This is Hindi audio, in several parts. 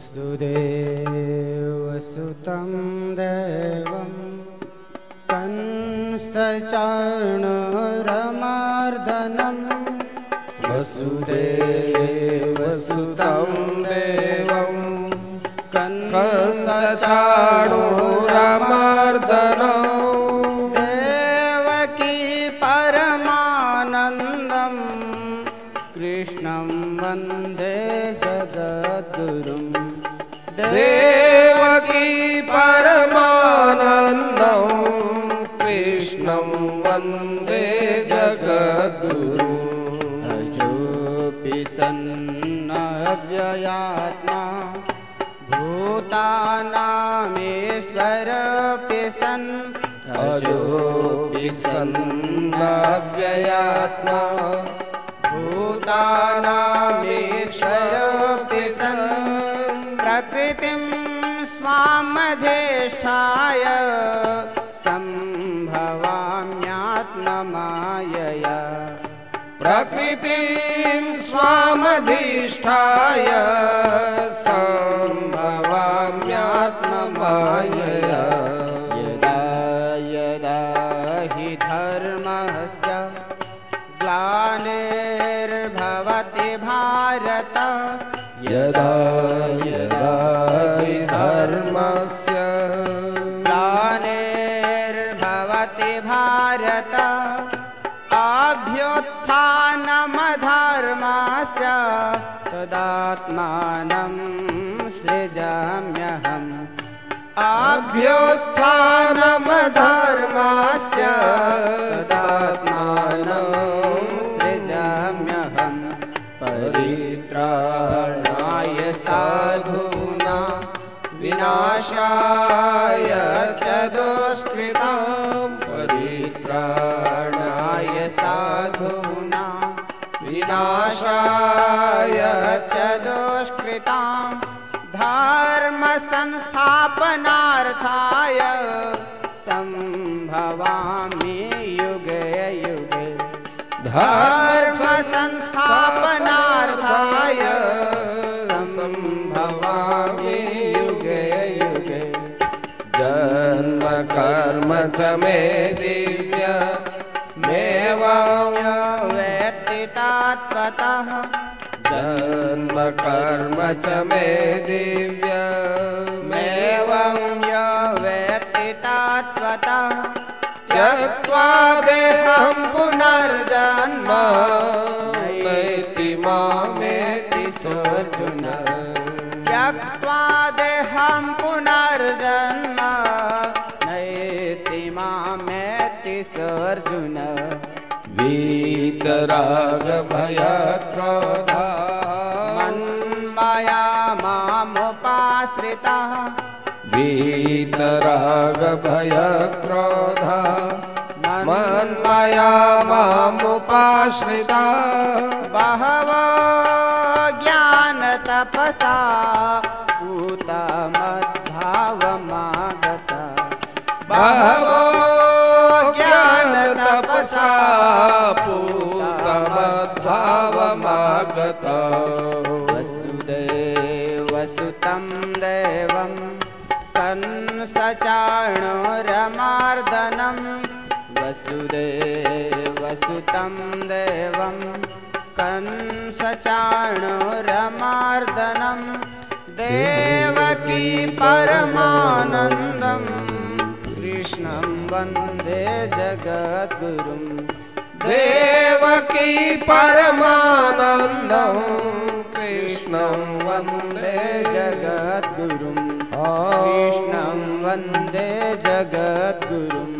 वसुदेवसुतं देवं कंसचाणुरमार्दनं वसुदेवसुतं देवं। कंसचाणुरमार्दनं सन्नव्ययात्मा भूतानामेश्वरपि सन् अजोऽपि सन्नव्ययात्मा भूतानामेश्वरपि सन् प्रकृतिं स्वामधिष्ठाय सम्भवाम्यात्ममायया कृतिं स्वामधिष्ठाय। सृजाम्यहम्। अभ्युत्थानमधर्मस्य तदात्मानं सृजाम्यहम्। परित्राणाय साधूना विनाशाय च दुष्कृतां। परित्राणाय साधूना विनाशाय धर्मसंस्थापनार्थाय सम्भवामि युगे युगे। धर्मसंस्थापनार्थाय सम्भवामि युगे युगे। जन्म कर्म च मे दिव्य मेवां वेत्ति जन्म कर्म च मे दिव्य। यो त्यक्त्वा देहं पुनर्जन्म। नैति मामेति सोऽर्जुन त्यक्त्वा देहं पुनर्जन्म। नैति मामेति सोऽर्जुन वीतरागभयक्रोधा। मामुपाश्रितः वीतरागभयक्रोधा। मन्मया मामुपाश्रिता। बहवो ज्ञानतपसा परमानन्दं कृष्णं वन्दे जगद्गुरुं। देवकी परमानन्दं कृष्णं वन्दे जगद्गुरुम् कृष्णं वन्दे जगद्गुरुम्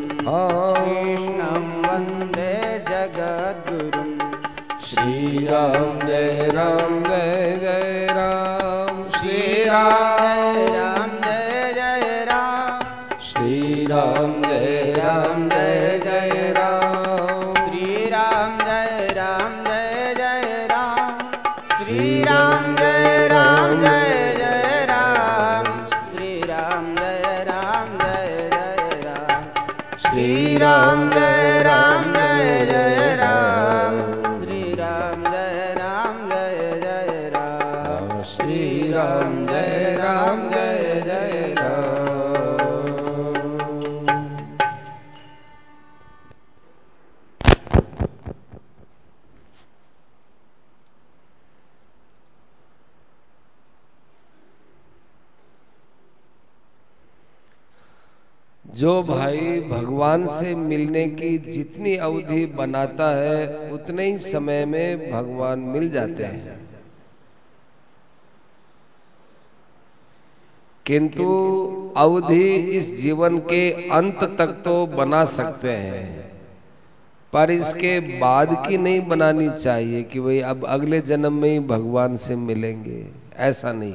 कृष्णं वन्दे जगद्गुरुम् श्रीराम जय राम जय जय राम। श्रीराम जो भाई भगवान से मिलने की जितनी अवधि बनाता है, उतने ही समय में भगवान मिल जाते हैं। किंतु अवधि इस जीवन के अंत तक तो बना सकते हैं, पर इसके बाद की नहीं बनानी चाहिए कि भाई अब अगले जन्म में ही भगवान से मिलेंगे। ऐसा नहीं।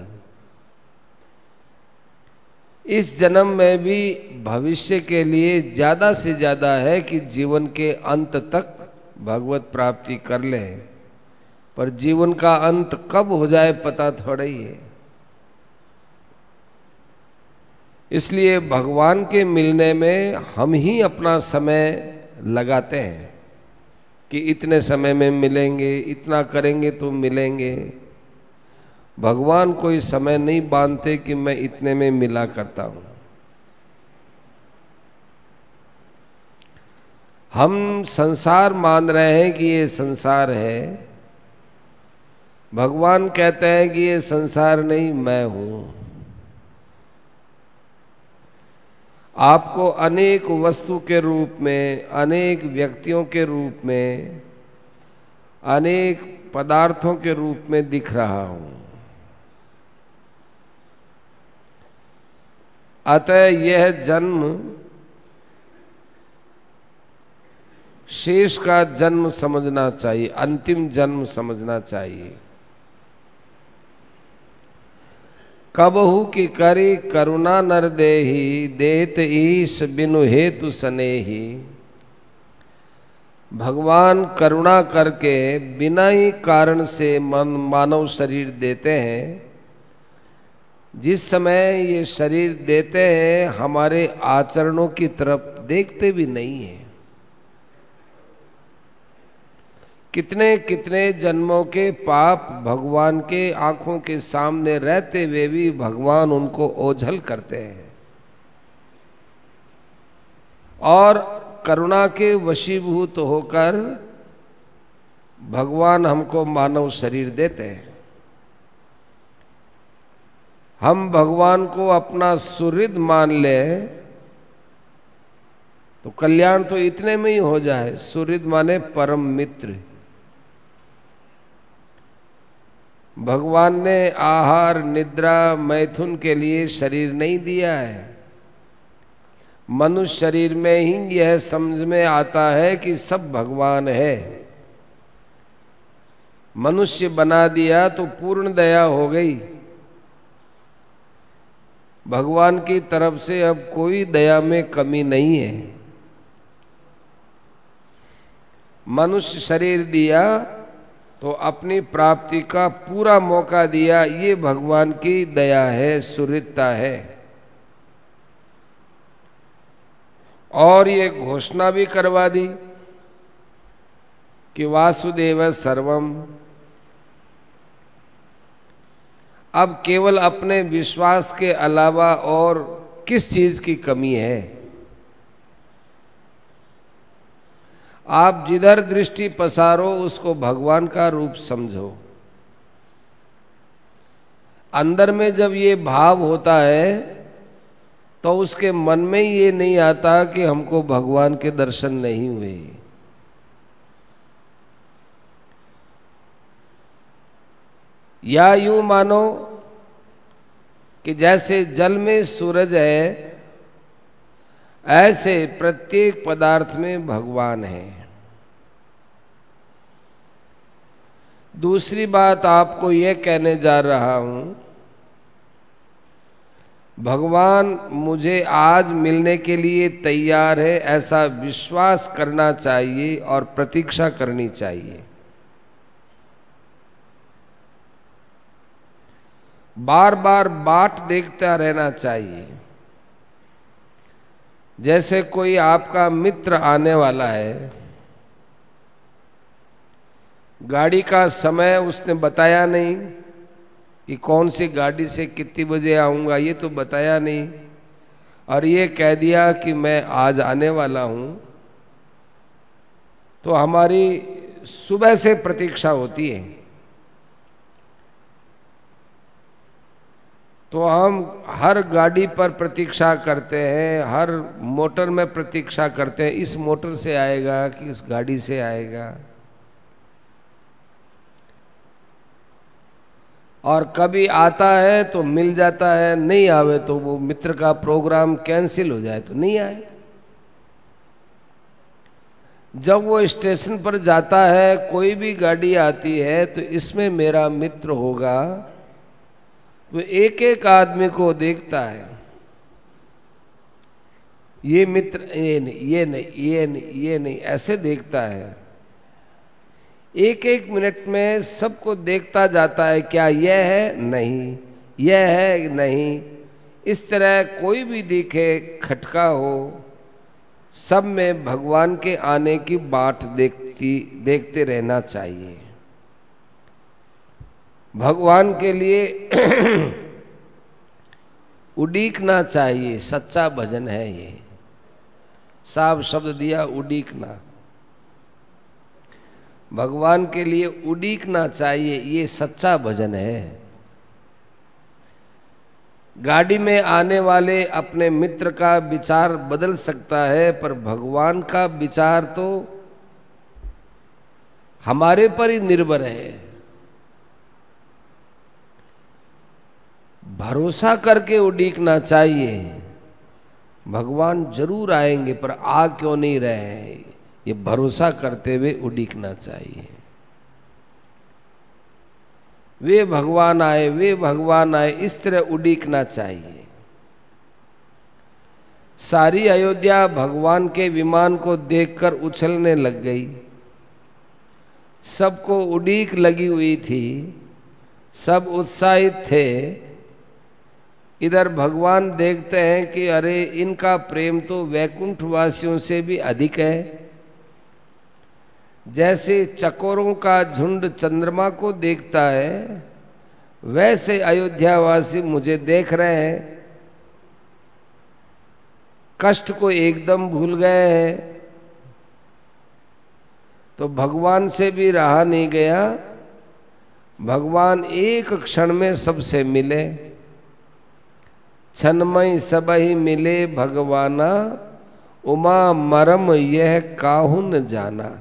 इस जन्म में भी भविष्य के लिए ज़्यादा से ज़्यादा है कि जीवन के अंत तक भगवत प्राप्ति कर ले। पर जीवन का अंत कब हो जाए पता थोड़ा ही है। इसलिए भगवान के मिलने में हम ही अपना समय लगाते हैं कि इतने समय में मिलेंगे, इतना करेंगे तो मिलेंगे। भगवान कोई समय नहीं बांधते कि मैं इतने में मिला करता हूँ। हम संसार मान रहे हैं कि ये संसार है। भगवान कहते हैं कि ये संसार नहीं, मैं हूँ। आपको अनेक वस्तु के रूप में, अनेक व्यक्तियों के रूप में, अनेक पदार्थों के रूप में दिख रहा हूँ। अतः यह जन्म शेष का जन्म समझना चाहिए, अंतिम जन्म समझना चाहिए। कबहू की करी करुणा नर देही, देत ईश बिनु हेतु सनेही। भगवान करुणा करके बिना ही कारण से मन मानव शरीर देते हैं जिस समय ये शरीर देते हैं, हमारे आचरणों की तरफ़ देखते भी नहीं है। कितने कितने जन्मों के पाप भगवान के आँखों के सामने रहते हुए भी भगवान उनको ओझल करते हैं। और करुणा के वशीभूत होकर भगवान हमको मानव शरीर देते हैं। हम भगवान को अपना सुहृद मान ले तो कल्याण तो इतने में ही हो जाए। सुहृद माने परम मित्र। भगवान ने आहार, निद्रा, मैथुन के लिए शरीर नहीं दिया है। मनुष्य शरीर में ही यह समझ में आता है कि सब भगवान है। मनुष्य बना दिया तो पूर्ण दया हो गई। भगवान की तरफ़ से अब कोई दया में कमी नहीं है। मनुष्य शरीर दिया तो अपनी प्राप्ति का पूरा मौका दिया, ये भगवान की दया है, सुहृदता है। और ये घोषणा भी करवा दी कि वासुदेव सर्वम अब केवल अपने विश्वास के अलावा और किस चीज़ की कमी है? आप जिधर दृष्टि पसारो, उसको भगवान का रूप समझो। अंदर में जब ये भाव होता है तो उसके मन में ये नहीं आता कि हमको भगवान के दर्शन नहीं हुए। या यूँ मानो कि जैसे जल में सूरज है, ऐसे प्रत्येक पदार्थ में भगवान है। दूसरी बात आपको यह कहने जा रहा हूँ, भगवान मुझे आज मिलने के लिए तैयार है, ऐसा विश्वास करना चाहिए और प्रतीक्षा करनी चाहिए। बार बार बाट देखता रहना चाहिए। जैसे कोई आपका मित्र आने वाला है, गाड़ी का समय उसने बताया नहीं कि कौन सी गाड़ी से कितनी बजे आऊँगा, ये तो बताया नहीं। और ये कह दिया कि मैं आज आने वाला हूँ तो हमारी सुबह से प्रतीक्षा होती है। तो हम हर गाड़ी पर प्रतीक्षा करते हैं, हर मोटर में प्रतीक्षा करते हैं, इस मोटर से आएगा कि इस गाड़ी से आएगा। और कभी आता है तो मिल जाता है, नहीं आवे तो वो मित्र का प्रोग्राम कैंसिल हो जाए तो नहीं आए। जब वो स्टेशन पर जाता है, कोई भी गाड़ी आती है तो इसमें मेरा मित्र होगा। वो एक एक आदमी को देखता है। ये मित्र, ये नहीं ये नहीं ये नहीं ये नहीं, ऐसे देखता है। एक एक मिनट में सबको देखता जाता है, क्या यह है? नहीं। यह है? नहीं। इस तरह कोई भी देखे, खटका हो, सब में भगवान के आने की बाट देखती, देखते रहना चाहिए। भगवान के लिए उडीकना चाहिए, सच्चा भजन है ये। साफ़ शब्द दिया, उडीकना। भगवान के लिए उडीकना चाहिए, ये सच्चा भजन है। गाड़ी में आने वाले अपने मित्र का विचार बदल सकता है, पर भगवान का विचार तो हमारे पर ही निर्भर है। भरोसा करके उडीकना चाहिए। भगवान ज़रूर आएँगे, पर आ क्यों नहीं रहे ये भरोसा करते हुए उड़ीकना चाहिए। वे भगवान आए, वे भगवान आए, इस तरह उड़ीकना चाहिए। सारी अयोध्या भगवान के विमान को देखकर उछलने लग गई। सबको उड़ीक लगी हुई थी, सब उत्साहित थे इधर भगवान देखते हैं कि अरे इनका प्रेम तो वैकुंठ वासियों से भी अधिक है। जैसे चकोरों का झुंड चंद्रमा को देखता है, वैसे अयोध्यावासी मुझे देख रहे हैं। कष्ट को एकदम भूल गए हैं। तो भगवान से भी रहा नहीं गया। भगवान एक क्षण में सबसे मिले। छनमय सब ही मिले भगवाना, उमा मरम यह काहुन जाना।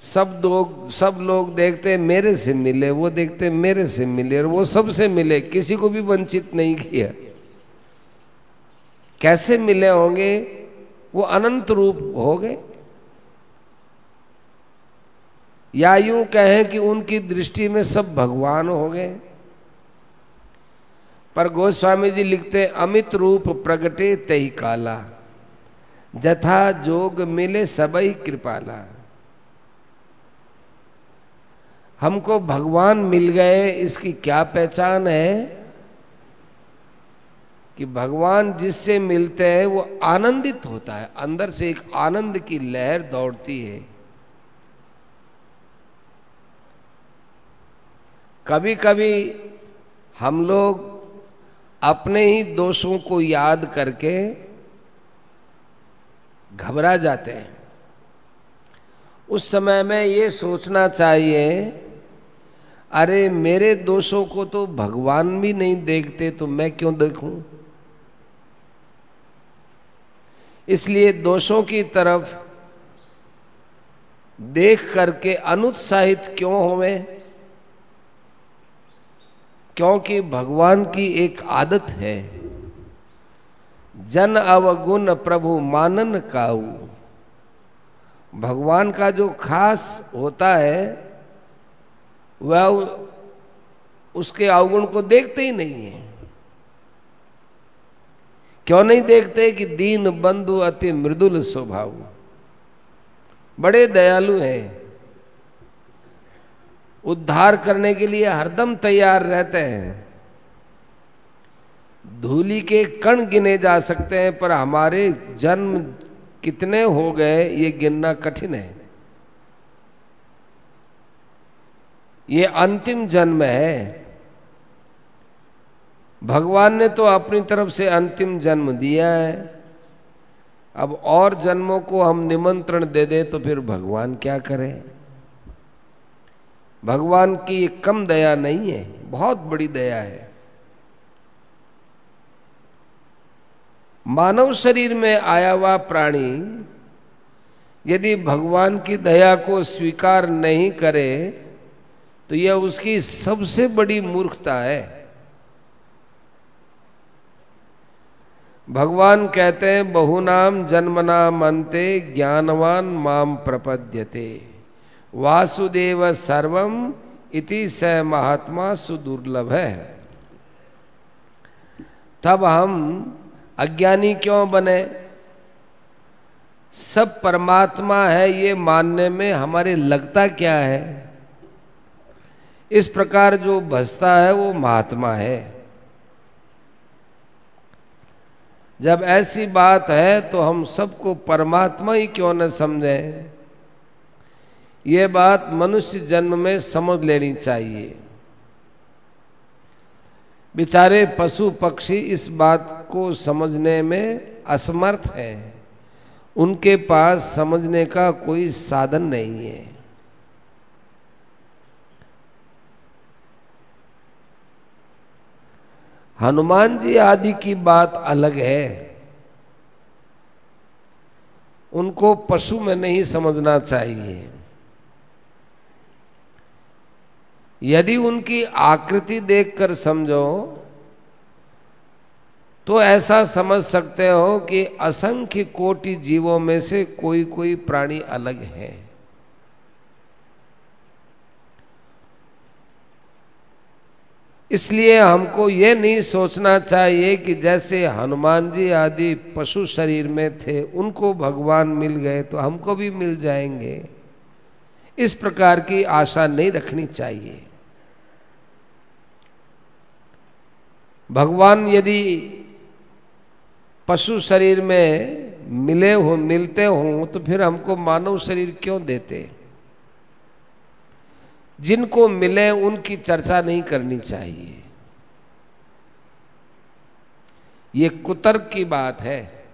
सब लोग सब लोग देखते मेरे से मिले, वो देखते मेरे से मिले, और वो सबसे मिले, किसी को भी वंचित नहीं किया। कैसे मिले होंगे? वो अनंत रूप हो गए। या यूँ कहें कि उनकी दृष्टि में सब भगवान हो गए। पर गोस्वामी जी लिखते, अमित रूप प्रगटे तही काला। जथा जोग मिले सबई कृपाला। हमको भगवान मिल गए, इसकी क्या पहचान है? कि भगवान जिससे मिलते हैं, वो आनंदित होता है। अंदर से एक आनंद की लहर दौड़ती है। कभी कभी हम लोग अपने ही दोषों को याद करके घबरा जाते हैं। उस समय में ये सोचना चाहिए, अरे मेरे दोषों को तो भगवान भी नहीं देखते तो मैं क्यों देखूँ? इसलिए दोषों की तरफ़ देख करके अनुत्साहित क्यों होवे? क्योंकि भगवान की एक आदत है। जन अवगुण प्रभु मानन काऊ। भगवान का जो खास होता है, वह उसके अवगुण को देखते ही नहीं है। क्यों नहीं देखते कि दीन बंधु अति मृदुल स्वभाव? बड़े दयालु हैं। उद्धार करने के लिए हरदम तैयार रहते हैं। धूली के कण गिने जा सकते हैं, पर हमारे जन्म कितने हो गए, ये गिनना कठिन है। ये अंतिम जन्म है। भगवान ने तो अपनी तरफ़ से अंतिम जन्म दिया है। अब और जन्मों को हम निमंत्रण दे दें तो फिर भगवान क्या करें? भगवान की ये कम दया नहीं है, बहुत बड़ी दया है। मानव शरीर में आया हुआ प्राणी यदि भगवान की दया को स्वीकार नहीं करे तो यह उसकी सबसे बड़ी मूर्खता है। भगवान कहते हैं, बहुनाम जन्मनाम मनते ज्ञानवान माम प्रपद्यते। वासुदेव सर्वम इति स महात्मा सुदुर्लभ है। तब हम अज्ञानी क्यों बने? सब परमात्मा है, ये मानने में हमारे लगता क्या है? इस प्रकार जो भसता है, वो महात्मा है। जब ऐसी बात है तो हम सबको परमात्मा ही क्यों न समझें? ये बात मनुष्य जन्म में समझ लेनी चाहिए। बेचारे पशु पक्षी इस बात को समझने में असमर्थ हैं। उनके पास समझने का कोई साधन नहीं है। हनुमान जी आदि की बात अलग है। उनको पशु में नहीं समझना चाहिए। यदि उनकी आकृति देखकर समझो तो ऐसा समझ सकते हो कि असंख्य कोटि जीवों में से कोई कोई प्राणी अलग है। इसलिए हमको ये नहीं सोचना चाहिए कि जैसे हनुमान जी आदि पशु शरीर में थे, उनको भगवान मिल गए तो हमको भी मिल जाएँगे। इस प्रकार की आशा नहीं रखनी चाहिए। भगवान यदि पशु शरीर में मिले हो, मिलते हो तो फिर हमको मानव शरीर क्यों देते? जिनको मिले, उनकी चर्चा नहीं करनी चाहिए। ये कुतर्क की बात है।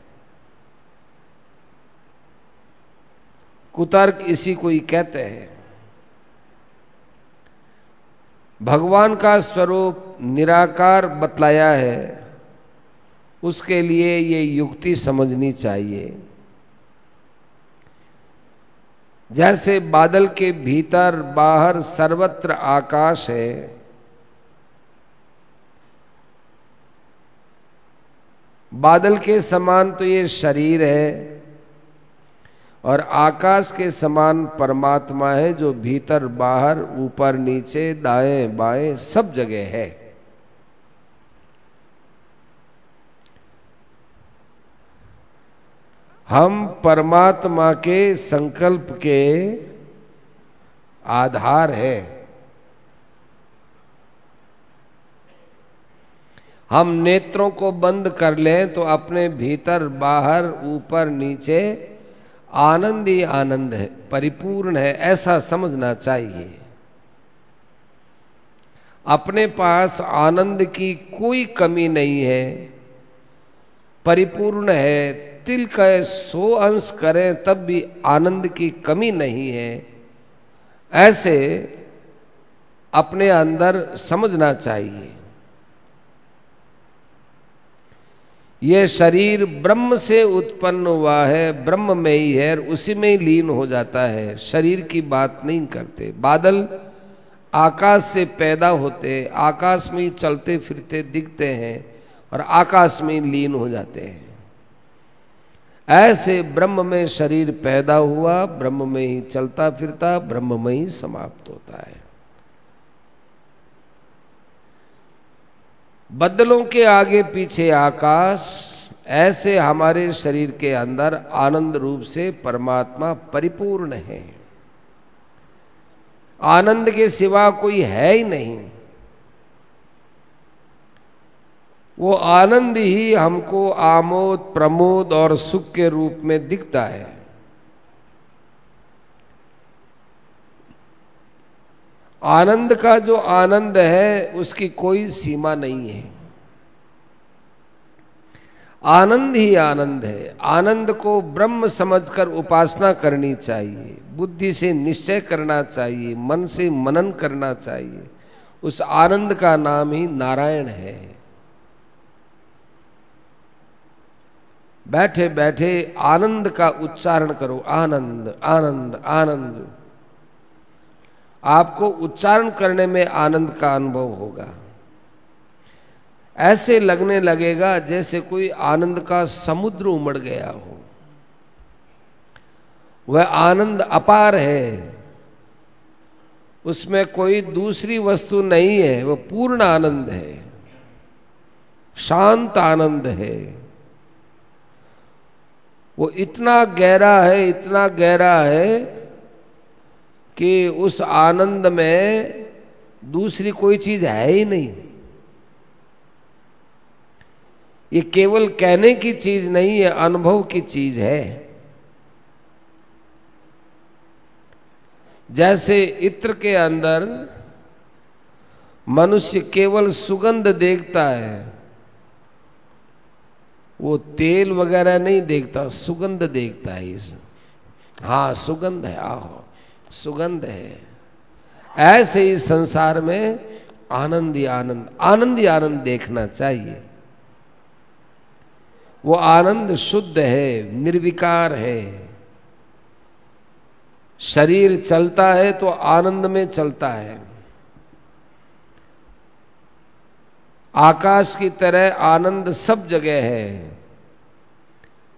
कुतर्क इसी को ही कहते हैं। भगवान का स्वरूप निराकार बतलाया है, उसके लिए ये युक्ति समझनी चाहिए। जैसे बादल के भीतर बाहर सर्वत्र आकाश है, बादल के समान तो ये शरीर है और आकाश के समान परमात्मा है जो भीतर, बाहर, ऊपर, नीचे, दाएँ, बाएँ सब जगह है। हम परमात्मा के संकल्प के आधार है। हम नेत्रों को बंद कर लें तो अपने भीतर, बाहर, ऊपर, नीचे आनंद ही आनंद है, परिपूर्ण है, ऐसा समझना चाहिए। अपने पास आनंद की कोई कमी नहीं है, परिपूर्ण है, तिल का सो अंश करें तब भी आनंद की कमी नहीं है। ऐसे अपने अंदर समझना चाहिए। यह शरीर ब्रह्म से उत्पन्न हुआ है, ब्रह्म में ही है उसी में ही लीन हो जाता है। शरीर की बात नहीं करते। बादल आकाश से पैदा होते, आकाश में ही चलते फिरते दिखते हैं और आकाश में लीन हो जाते हैं। ऐसे ब्रह्म में शरीर पैदा हुआ, ब्रह्म में ही चलता फिरता, ब्रह्म में ही समाप्त होता है। बदलों के आगे पीछे आकाश, ऐसे हमारे शरीर के अंदर आनंद रूप से परमात्मा परिपूर्ण है। आनंद के सिवा कोई है ही नहीं। वो आनंद ही हमको आमोद, प्रमोद और सुख के रूप में दिखता है। आनंद का जो आनंद है, उसकी कोई सीमा नहीं है। आनंद ही आनंद है। आनंद को ब्रह्म समझकर उपासना करनी चाहिए, बुद्धि से निश्चय करना चाहिए, मन से मनन करना चाहिए। उस आनंद का नाम ही नारायण है। बैठे बैठे आनंद का उच्चारण करो, आनंद आनंद आनंद। आपको उच्चारण करने में आनंद का अनुभव होगा। ऐसे लगने लगेगा जैसे कोई आनंद का समुद्र उमड़ गया हो। वह आनंद अपार है। उसमें कोई दूसरी वस्तु नहीं है, वह पूर्ण आनंद है। शांत आनंद है। वो इतना गहरा है, इतना गहरा है कि उस आनंद में दूसरी कोई चीज़ है ही नहीं। ये केवल कहने की चीज़ नहीं है अनुभव की चीज़ है। जैसे इत्र के अंदर मनुष्य केवल सुगंध देखता है, वो तेल वगैरह नहीं देखता, सुगंध देखता है इस। हाँ सुगंध है, आहो। सुगंध है। ऐसे ही संसार में आनंद ही आनंद आनंद ही आनंद देखना चाहिए। वो आनंद शुद्ध है, निर्विकार है। शरीर चलता है तो आनंद में चलता है। आकाश की तरह आनंद सब जगह है।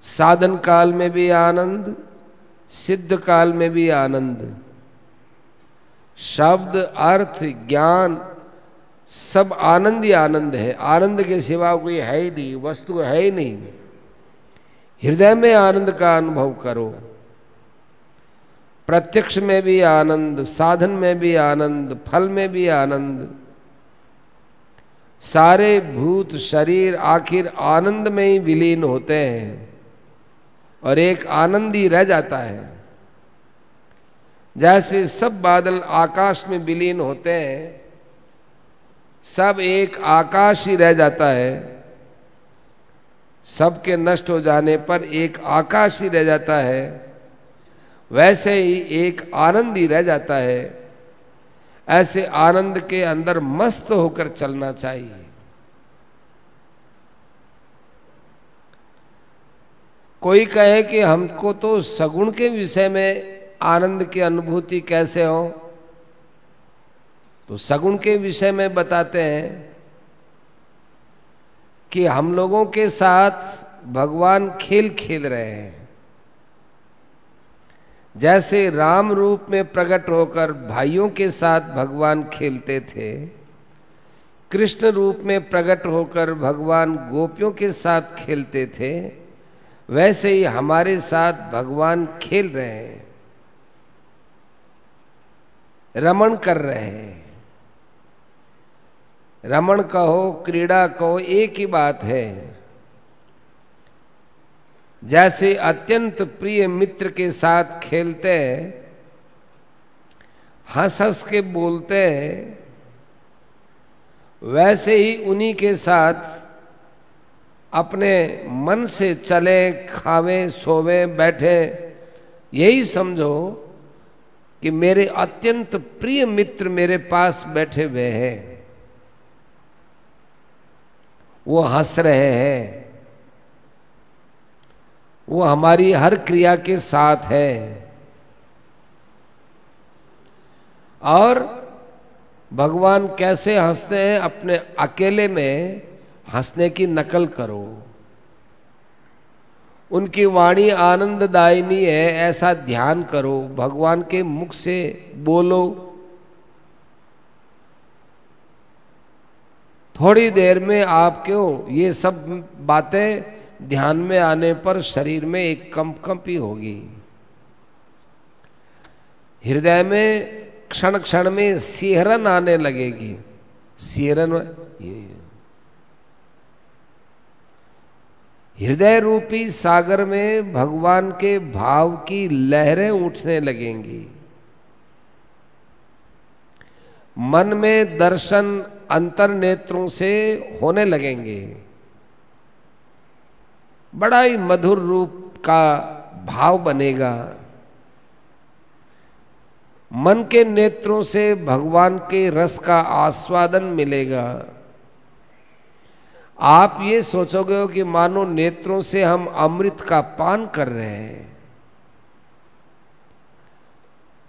साधन काल में भी आनंद सिद्ध काल में भी आनंद। शब्द, अर्थ, ज्ञान, सब आनंद ही आनंद है। आनंद के सिवा कोई है ही नहीं, वस्तु है ही नहीं। हृदय में आनंद का अनुभव करो। प्रत्यक्ष में भी आनंद, साधन में भी आनंद, फल में भी आनंद। सारे भूत, शरीर, आखिर आनंद में ही विलीन होते हैं। और एक आनंद रह जाता है। जैसे सब बादल आकाश में विलीन होते हैं, सब एक आकाश ही रह जाता है। सबके नष्ट हो जाने पर एक आकाश ही रह जाता है। वैसे ही एक आनंद ही रह जाता है। ऐसे आनंद के अंदर मस्त होकर चलना चाहिए। कोई कहे कि हमको तो सगुण के विषय में आनंद की अनुभूति कैसे हो? तो सगुण के विषय में बताते हैं कि हम लोगों के साथ भगवान खेल खेल रहे हैं। जैसे राम रूप में प्रकट होकर भाइयों के साथ भगवान खेलते थे, कृष्ण रूप में प्रकट होकर भगवान गोपियों के साथ खेलते थे वैसे ही हमारे साथ भगवान खेल रहे हैं, रमण कर रहे हैं। रमण कहो, क्रीड़ा कहो, एक ही बात है। जैसे अत्यंत प्रिय मित्र के साथ खेलते हंस हंस के बोलते वैसे ही उन्हीं के साथ अपने मन से चले, खावे, सोवे, बैठे। यही समझो कि मेरे अत्यंत प्रिय मित्र मेरे पास बैठे हुए हैं। वो हंस रहे हैं। वो हमारी हर क्रिया के साथ है। और भगवान कैसे हँसते हैं अपने अकेले में हंसने की नकल करो। उनकी वाणी आनंददायिनी है, ऐसा ध्यान करो। भगवान के मुख से बोलो। थोड़ी देर में आप क्यों? ये सब बातें ध्यान में आने पर शरीर में एक कंपकंपी होगी। हृदय में क्षण क्षण में सिहरन आने लगेगी। सिहरन ये हृदय रूपी सागर में भगवान के भाव की लहरें उठने लगेंगी। मन में दर्शन अंतर नेत्रों से होने लगेंगे। बड़ा ही मधुर रूप का भाव बनेगा। मन के नेत्रों से भगवान के रस का आस्वादन मिलेगा। आप ये सोचोगे हो कि मानो नेत्रों से हम अमृत का पान कर रहे हैं।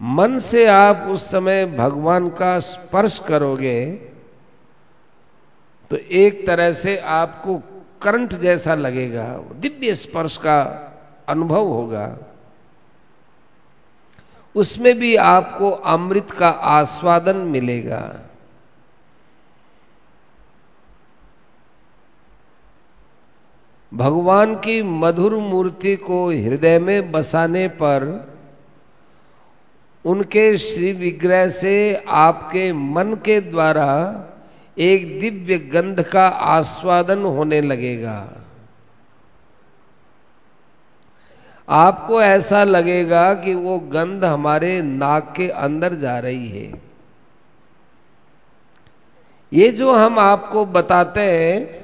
मन से आप उस समय भगवान का स्पर्श करोगे तो एक तरह से आपको करंट जैसा लगेगा, दिव्य स्पर्श का अनुभव होगा। उसमें भी आपको अमृत का आस्वादन मिलेगा। भगवान की मधुर मूर्ति को हृदय में बसाने पर उनके श्री विग्रह से आपके मन के द्वारा एक दिव्य गंध का आस्वादन होने लगेगा। आपको ऐसा लगेगा कि वो गंध हमारे नाक के अंदर जा रही है। ये जो हम आपको बताते हैं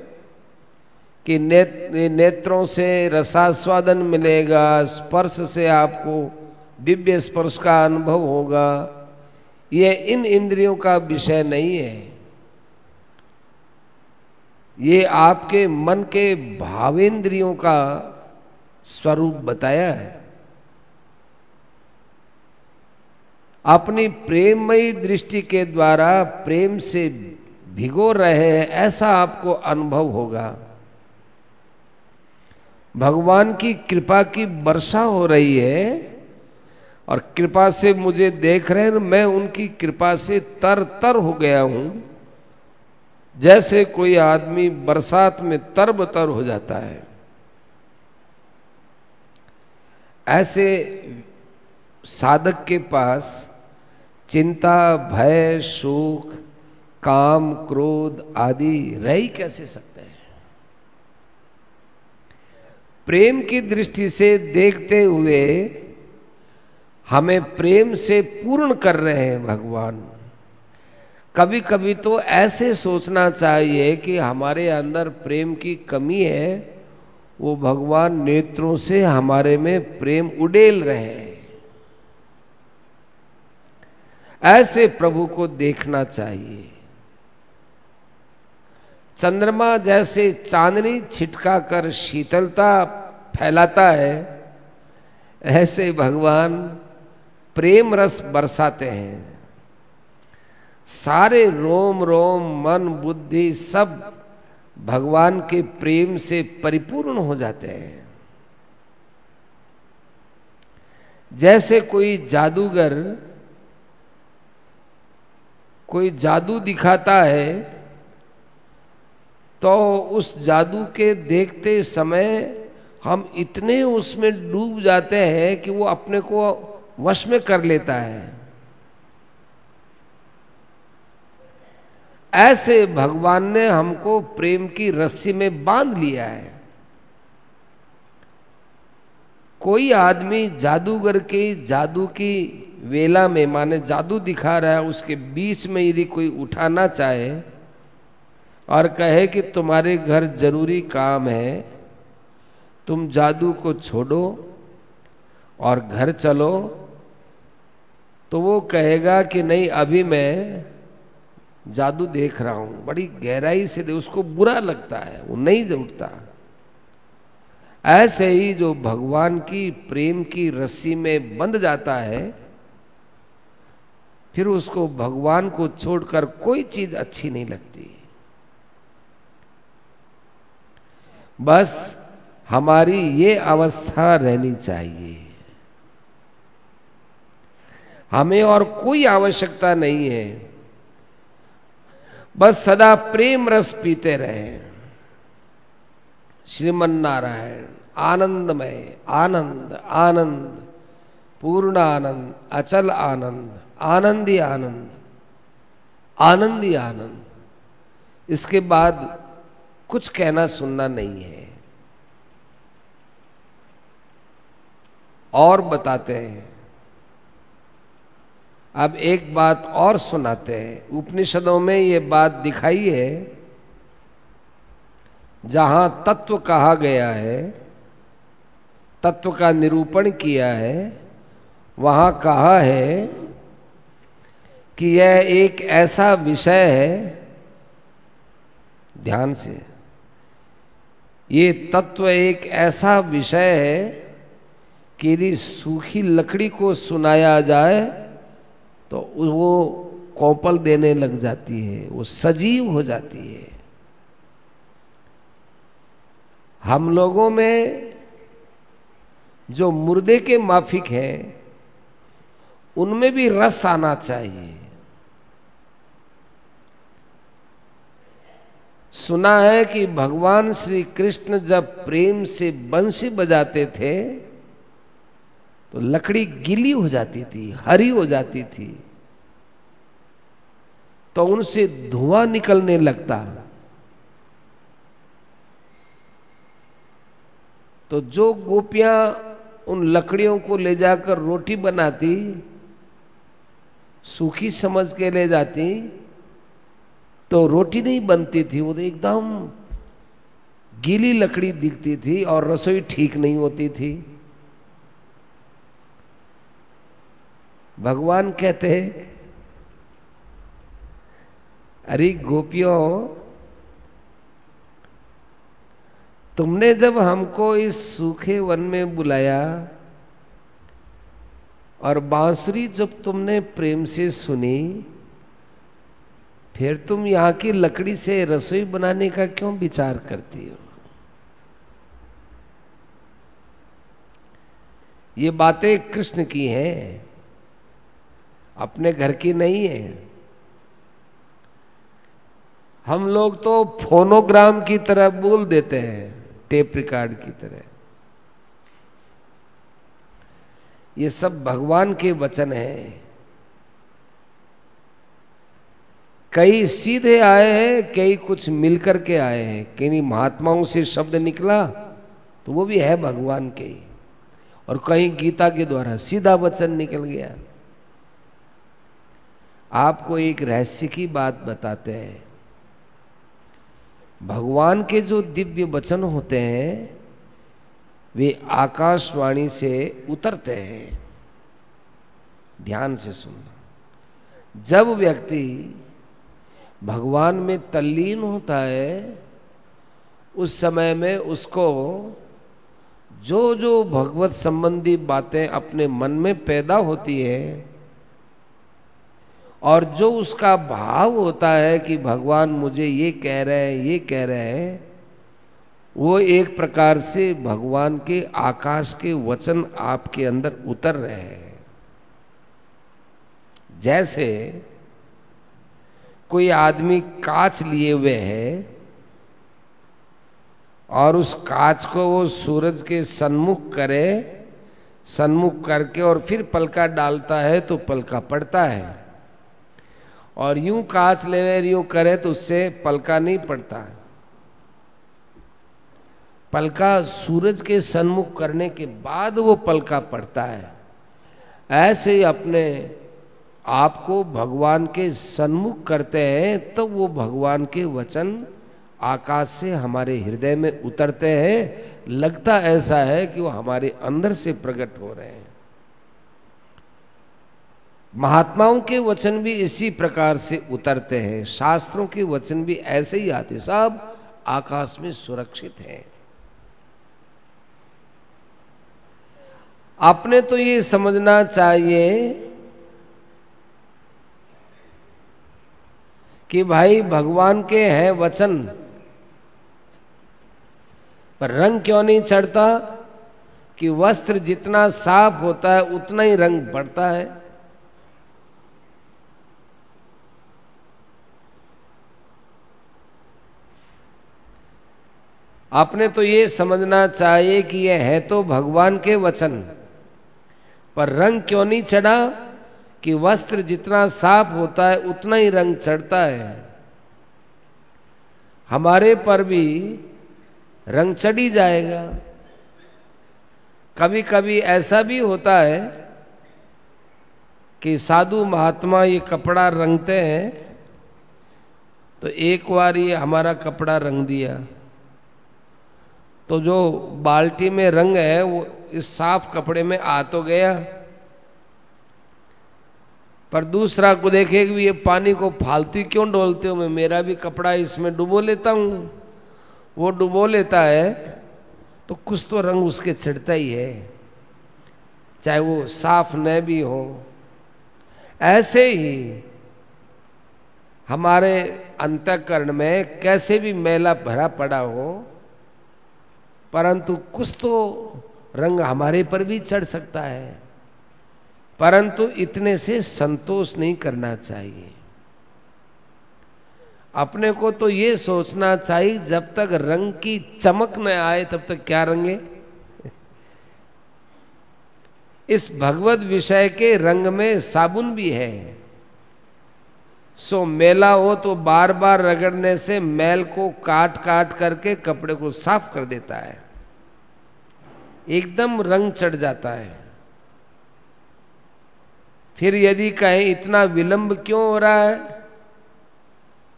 कि ने, नेत्रों से रसास्वादन मिलेगा स्पर्श से आपको दिव्य स्पर्श का अनुभव होगा। ये इन इंद्रियों का विषय नहीं है। ये आपके मन के भावेंद्रियों का स्वरूप बताया है। अपनी प्रेममयी दृष्टि के द्वारा प्रेम से भिगो रहे हैं ऐसा आपको अनुभव होगा। भगवान की कृपा की वर्षा हो रही है और कृपा से मुझे देख रहे हैं, मैं उनकी कृपा से तर तर हो गया हूँ। जैसे कोई आदमी बरसात में तरबतर हो जाता है। ऐसे साधक के पास चिंता, भय, शोक, काम, क्रोध आदि रह कैसे सकते हैं प्रेम की दृष्टि से देखते हुए हमें प्रेम से पूर्ण कर रहे हैं भगवान। कभी कभी तो ऐसे सोचना चाहिए कि हमारे अंदर प्रेम की कमी है, वो भगवान नेत्रों से हमारे में प्रेम उडेल रहे हैं। ऐसे प्रभु को देखना चाहिए। चंद्रमा जैसे चांदनी छिटका कर शीतलता फैलाता है, ऐसे भगवान प्रेम रस बरसाते हैं। सारे रोम रोम मन बुद्धि सब भगवान के प्रेम से परिपूर्ण हो जाते हैं। जैसे कोई जादूगर कोई जादू दिखाता है तो उस जादू के देखते समय हम इतने उसमें डूब जाते हैं कि वो अपने को वश में कर लेता है। ऐसे भगवान ने हमको प्रेम की रस्सी में बाँध लिया है। कोई आदमी जादूगर के जादू की वेला में, माने जादू दिखा रहा है, उसके बीच में यदि कोई उठाना चाहे और कहे कि तुम्हारे घर ज़रूरी काम है, तुम जादू को छोड़ो और घर चलो। तो वो कहेगा कि नहीं, अभी मैं जादू देख रहा हूँ। बड़ी गहराई से दे, उसको बुरा लगता है, वो नहीं जुटता ऐसे ही जो भगवान की प्रेम की रस्सी में बंध जाता है, फिर उसको भगवान को छोड़कर कोई चीज़ अच्छी नहीं लगती। बस हमारी ये अवस्था रहनी चाहिए। हमें और कोई आवश्यकता नहीं है। बस सदा प्रेम रस पीते रहे। श्रीमन नारायण आनंदमय, आनंद आनंद पूर्ण आनंद अचल आनंद, आनंदी आनंद आनंदी आनंद। इसके बाद कुछ कहना सुनना नहीं है। और बताते हैं। अब एक बात और सुनाते हैं। उपनिषदों में यह बात दिखाई है, जहाँ तत्व कहा गया है, तत्व का निरूपण किया है, वहाँ कहा है कि यह एक ऐसा विषय है, ध्यान से। ये तत्व एक ऐसा विषय है कि यदि सूखी लकड़ी को सुनाया जाए तो वो कौपल देने लग जाती है, वो सजीव हो जाती है। हम लोगों में जो मुर्दे के माफिक हैं, उनमें भी रस आना चाहिए। सुना है कि भगवान श्री कृष्ण जब प्रेम से बंसी बजाते थे तो लकड़ी गीली हो जाती थी, हरी हो जाती थी। तो उनसे धुआँ निकलने लगता। तो जो गोपियाँ उन लकड़ियों को ले जाकर रोटी बनाती, सूखी समझ के ले जाती तो रोटी नहीं बनती थी, वो तो एकदम गीली लकड़ी दिखती थी और रसोई ठीक नहीं होती थी। भगवान कहते अरे गोपियों, तुमने जब हमको इस सूखे वन में बुलाया और बांसुरी जब तुमने प्रेम से सुनी फिर तुम यहाँ की लकड़ी से रसोई बनाने का क्यों विचार करती हो? ये बातें कृष्ण की हैं, अपने घर की नहीं है। हम लोग तो फोनोग्राम की तरह बोल देते हैं, टेप रिकॉर्ड की तरह। ये सब भगवान के वचन हैं। कई सीधे आए हैं, कई कुछ मिलकर के आए हैं। कई महात्माओं से शब्द निकला तो वो भी है भगवान के ही। और कहीं गीता के द्वारा सीधा वचन निकल गया। आपको एक रहस्य की बात बताते हैं। भगवान के जो दिव्य वचन होते हैं, वे आकाशवाणी से उतरते हैं। ध्यान से सुनना। जब व्यक्ति भगवान में तल्लीन होता है, उस समय में उसको जो जो भगवत संबंधी बातें अपने मन में पैदा होती है और जो उसका भाव होता है कि भगवान मुझे ये कह रहे हैं, ये कह रहे हैं, वो एक प्रकार से भगवान के आकाश के वचन आपके अंदर उतर रहे हैं। जैसे कोई आदमी कांच लिए हुए है और उस कांच को वो सूरज के सन्मुख करे, सन्मुख करके और फिर पलका डालता है तो पलका पड़ता है। और यूँ कांच ले यूँ करे तो उससे पलका नहीं पड़ता पलका सूरज के सन्मुख करने के बाद वो पलका पड़ता है। ऐसे ही अपने आपको भगवान के सन्मुख करते हैं तो वो भगवान के वचन आकाश से हमारे हृदय में उतरते हैं। लगता ऐसा है कि वो हमारे अंदर से प्रकट हो रहे हैं। महात्माओं के वचन भी इसी प्रकार से उतरते हैं। शास्त्रों के वचन भी ऐसे ही आते सब आकाश में सुरक्षित हैं। आपने तो ये समझना चाहिए कि भाई भगवान के हैं वचन। पर रंग क्यों नहीं चढ़ता? कि वस्त्र जितना साफ़ होता है, उतना ही रंग बढ़ता है। आपने तो ये समझना चाहिए कि यह है तो भगवान के वचन। पर रंग क्यों नहीं चढ़ा? कि वस्त्र जितना साफ़ होता है, उतना ही रंग चढ़ता है। हमारे पर भी रंग चढ़ी जाएगा। कभी कभी ऐसा भी होता है कि साधु महात्मा ये कपड़ा रंगते हैं तो एक बार ये हमारा कपड़ा रंग दिया। तो जो बाल्टी में रंग है, वो इस साफ़ कपड़े में आ तो गया। पर दूसरा को देखे कि ये पानी को फालतू क्यों डोलते हो? मैं मेरा भी कपड़ा इसमें डुबो लेता हूँ। वो डुबो लेता है तो कुछ तो रंग उसके चढ़ता ही है। चाहे वो साफ़ न भी हो। ऐसे ही हमारे अंतकरण में कैसे भी मेला भरा पड़ा हो, परंतु कुछ तो रंग हमारे पर भी चढ़ सकता है। परंतु इतने से संतोष नहीं करना चाहिए। अपने को तो यह सोचना चाहिए, जब तक रंग की चमक न आए, तब तक क्या रंगे? इस भगवत विषय के रंग में साबुन भी है। सो मेला हो तो बार बार रगड़ने से मैल को काट काट करके कपड़े को साफ़ कर देता है। एकदम रंग चढ़ जाता है। फिर यदि कहें इतना विलंब क्यों हो रहा है?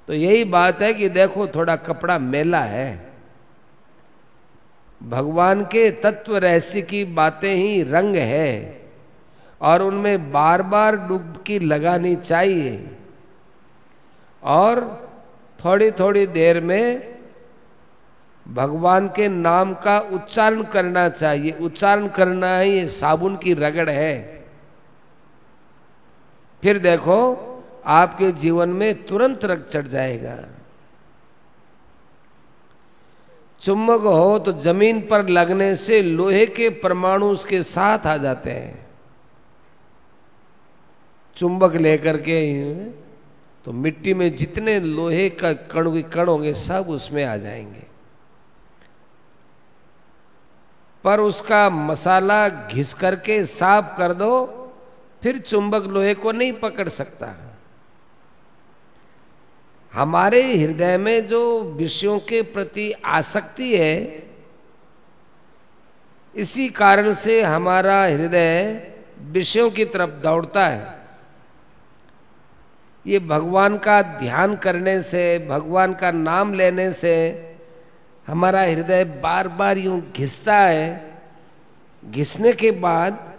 तो यही बात है कि देखो थोड़ा कपड़ा मेला है। भगवान के तत्व रहस्य की बातें ही रंग है और उनमें बार बार डुबकी लगानी चाहिए। और थोड़ी थोड़ी देर में भगवान के नाम का उच्चारण करना चाहिए। उच्चारण करना है साबुन की रगड़ है। फिर देखो, आपके जीवन में तुरंत रग चढ़ जाएगा। चुम्बक हो तो ज़मीन पर लगने से लोहे के परमाणु उसके साथ आ जाते हैं। चुंबक लेकर के तो मिट्टी में जितने लोहे का कण कण होंगे, सब उसमें आ जाएँगे। पर उसका मसाला घिस करके साफ़ कर दो फिर चुंबक लोहे को नहीं पकड़ सकता। हमारे हृदय में जो विषयों के प्रति आसक्ति है, इसी कारण से हमारा हृदय विषयों की तरफ़ दौड़ता है। ये भगवान का ध्यान करने से, भगवान का नाम लेने से हमारा हृदय बार बार यूँ घिसता है। घिसने के बाद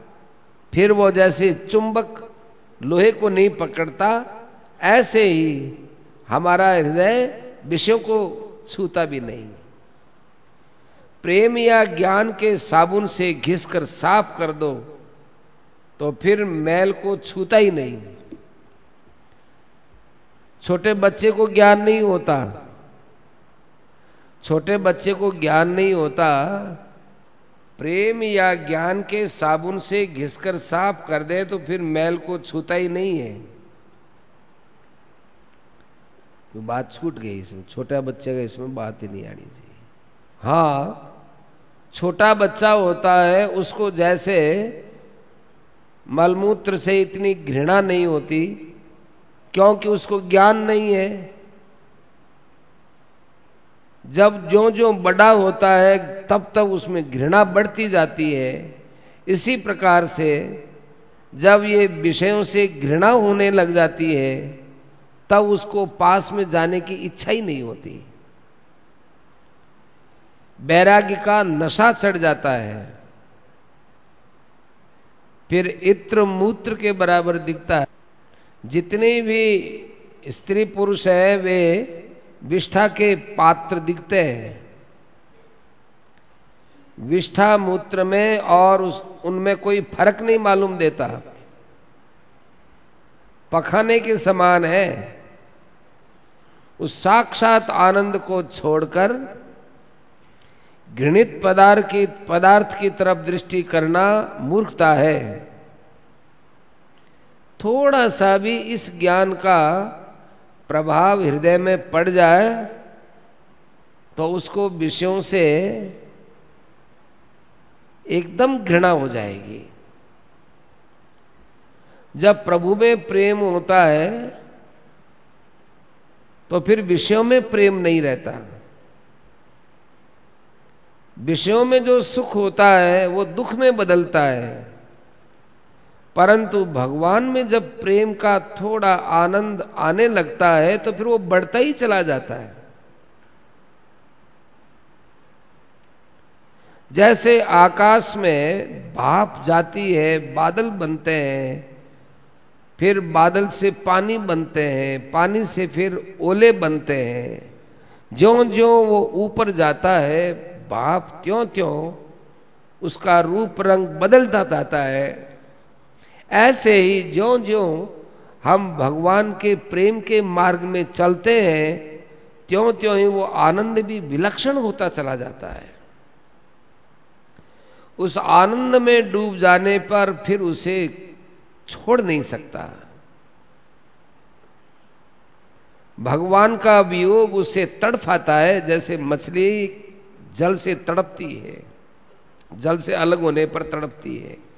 फिर वो जैसे चुंबक लोहे को नहीं पकड़ता, ऐसे ही हमारा हृदय विषयों को छूता भी नहीं। प्रेम या ज्ञान के साबुन से घिसकर साफ़ कर दो तो फिर मैल को छूता ही नहीं। छोटे बच्चे को ज्ञान नहीं होता, छोटे बच्चे को ज्ञान नहीं होता प्रेम या ज्ञान के साबुन से घिसकर साफ़ कर दे तो फिर मैल को छूता ही नहीं है। तो बात छूट गई इसमें। छोटा बच्चे का इसमें बात ही नहीं आनी चाहिए। हाँ छोटा बच्चा होता है, उसको जैसे मलमूत्र से इतनी घृणा नहीं होती, क्योंकि उसको ज्ञान नहीं है। जब जो जो बड़ा होता है तब तब उसमें घृणा बढ़ती जाती है। इसी प्रकार से जब ये विषयों से घृणा होने लग जाती है, तब उसको पास में जाने की इच्छा ही नहीं होती। बैराग्य का नशा चढ़ जाता है। फिर इत्र मूत्र के बराबर दिखता है। जितने भी स्त्री पुरुष है, वे विष्ठा के पात्र दिखते हैं। विष्ठा मूत्र में और उस, उनमें कोई फ़र्क नहीं मालूम देता। पखाने के समान है। उस साक्षात आनंद को छोड़कर घृणित पदार्थ की पदार्थ की तरफ़ दृष्टि करना मूर्खता है। थोड़ा सा भी इस ज्ञान का प्रभाव हृदय में पड़ जाए तो उसको विषयों से एकदम घृणा हो जाएगी। जब प्रभु में प्रेम होता है तो फिर विषयों में प्रेम नहीं रहता। विषयों में जो सुख होता है, वो दुख में बदलता है। परंतु भगवान में जब प्रेम का थोड़ा आनंद आने लगता है तो फिर वो बढ़ता ही चला जाता है। जैसे आकाश में भाप जाती है, बादल बनते हैं, फिर बादल से पानी बनते हैं, पानी से फिर ओले बनते हैं। ज्यो ज्यो वो ऊपर जाता है, भाप त्यों त्यों उसका रूप रंग बदलता जाता है। ऐसे ही ज्यो ज्यो हम भगवान के प्रेम के मार्ग में चलते हैं त्यों त्यों ही वो आनंद भी विलक्षण होता चला जाता है। उस आनंद में डूब जाने पर फिर उसे छोड़ नहीं सकता। भगवान का वियोग उसे तड़फाता है, जैसे मछली जल से तड़पती है, जल से अलग होने पर तड़पती है।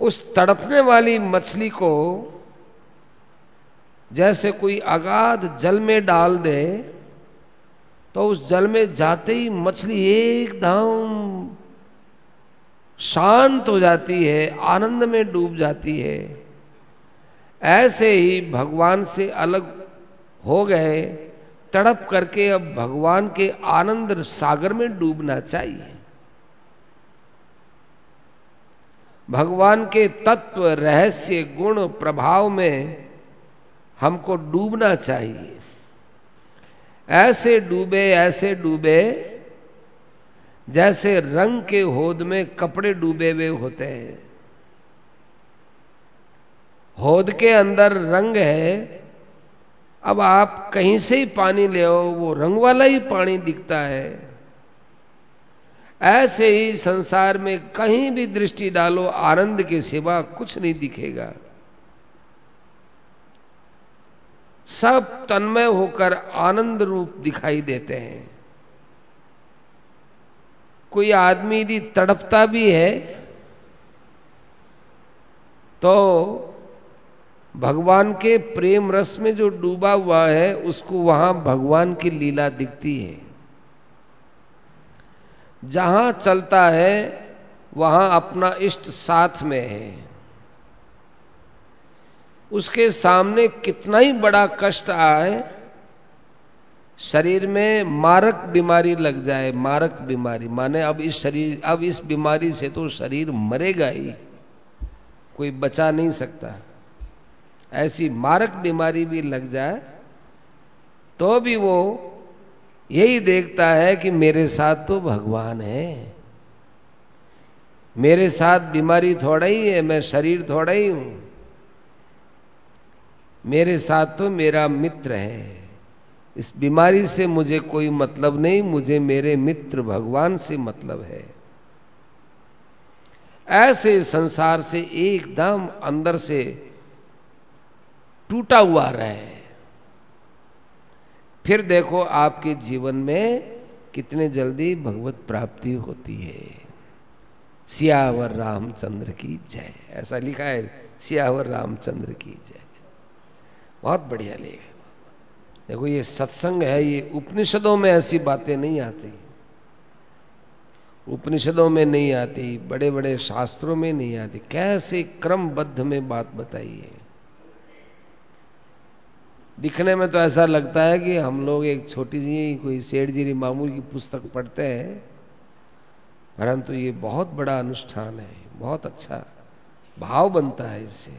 उस तड़पने वाली मछली को जैसे कोई अगाध जल में डाल दे तो उस जल में जाते ही मछली एकदम शांत हो जाती है, आनंद में डूब जाती है। ऐसे ही भगवान से अलग हो गए, तड़प करके अब भगवान के आनंद सागर में डूबना चाहिए। भगवान के तत्व, रहस्य, गुण, प्रभाव में हमको डूबना चाहिए। ऐसे डूबे ऐसे डूबे, जैसे रंग के होद में कपड़े डूबे हुए होते हैं। होद के अंदर रंग है, अब आप कहीं से ही पानी ले आओ, वो रंग वाला ही पानी दिखता है। ऐसे ही संसार में कहीं भी दृष्टि डालो, आनंद के सिवा कुछ नहीं दिखेगा। सब तन्मय होकर आनंद रूप दिखाई देते हैं। कोई आदमी यदि तड़पता भी है तो भगवान के प्रेम रस में जो डूबा हुआ है, उसको वहाँ भगवान की लीला दिखती है। जहाँ चलता है, वहाँ अपना इष्ट साथ में है। उसके सामने कितना ही बड़ा कष्ट आए, शरीर में मारक बीमारी लग जाए, मारक बीमारी। माने अब इस शरीर, अब इस बीमारी से तो शरीर मरेगा ही, कोई बचा नहीं सकता। ऐसी मारक बीमारी भी लग जाए तो भी वो यही देखता है कि मेरे साथ तो भगवान है। मेरे साथ बीमारी थोड़ा ही है, मैं शरीर थोड़ा ही हूँ। मेरे साथ तो मेरा मित्र है। इस बीमारी से मुझे कोई मतलब नहीं, मुझे मेरे मित्र भगवान से मतलब है। ऐसे संसार से एकदम अंदर से टूटा हुआ रहे फिर देखो आपके जीवन में कितने जल्दी भगवत प्राप्ति होती है। सियावर रामचंद्र की जय। ऐसा लिखा है, सियावर रामचंद्र की जय। बहुत बढ़िया लेख देखो, ये सत्संग है, ये उपनिषदों में ऐसी बातें नहीं आती। उपनिषदों में नहीं आती बड़े बड़े शास्त्रों में नहीं आती। कैसे क्रमबद्ध में बात बताई है? दिखने में तो ऐसा लगता है कि हम लोग एक छोटी सी कोई सेठ जी मामूल की पुस्तक पढ़ते हैं, परंतु ये बहुत बड़ा अनुष्ठान है, बहुत अच्छा भाव बनता है इससे।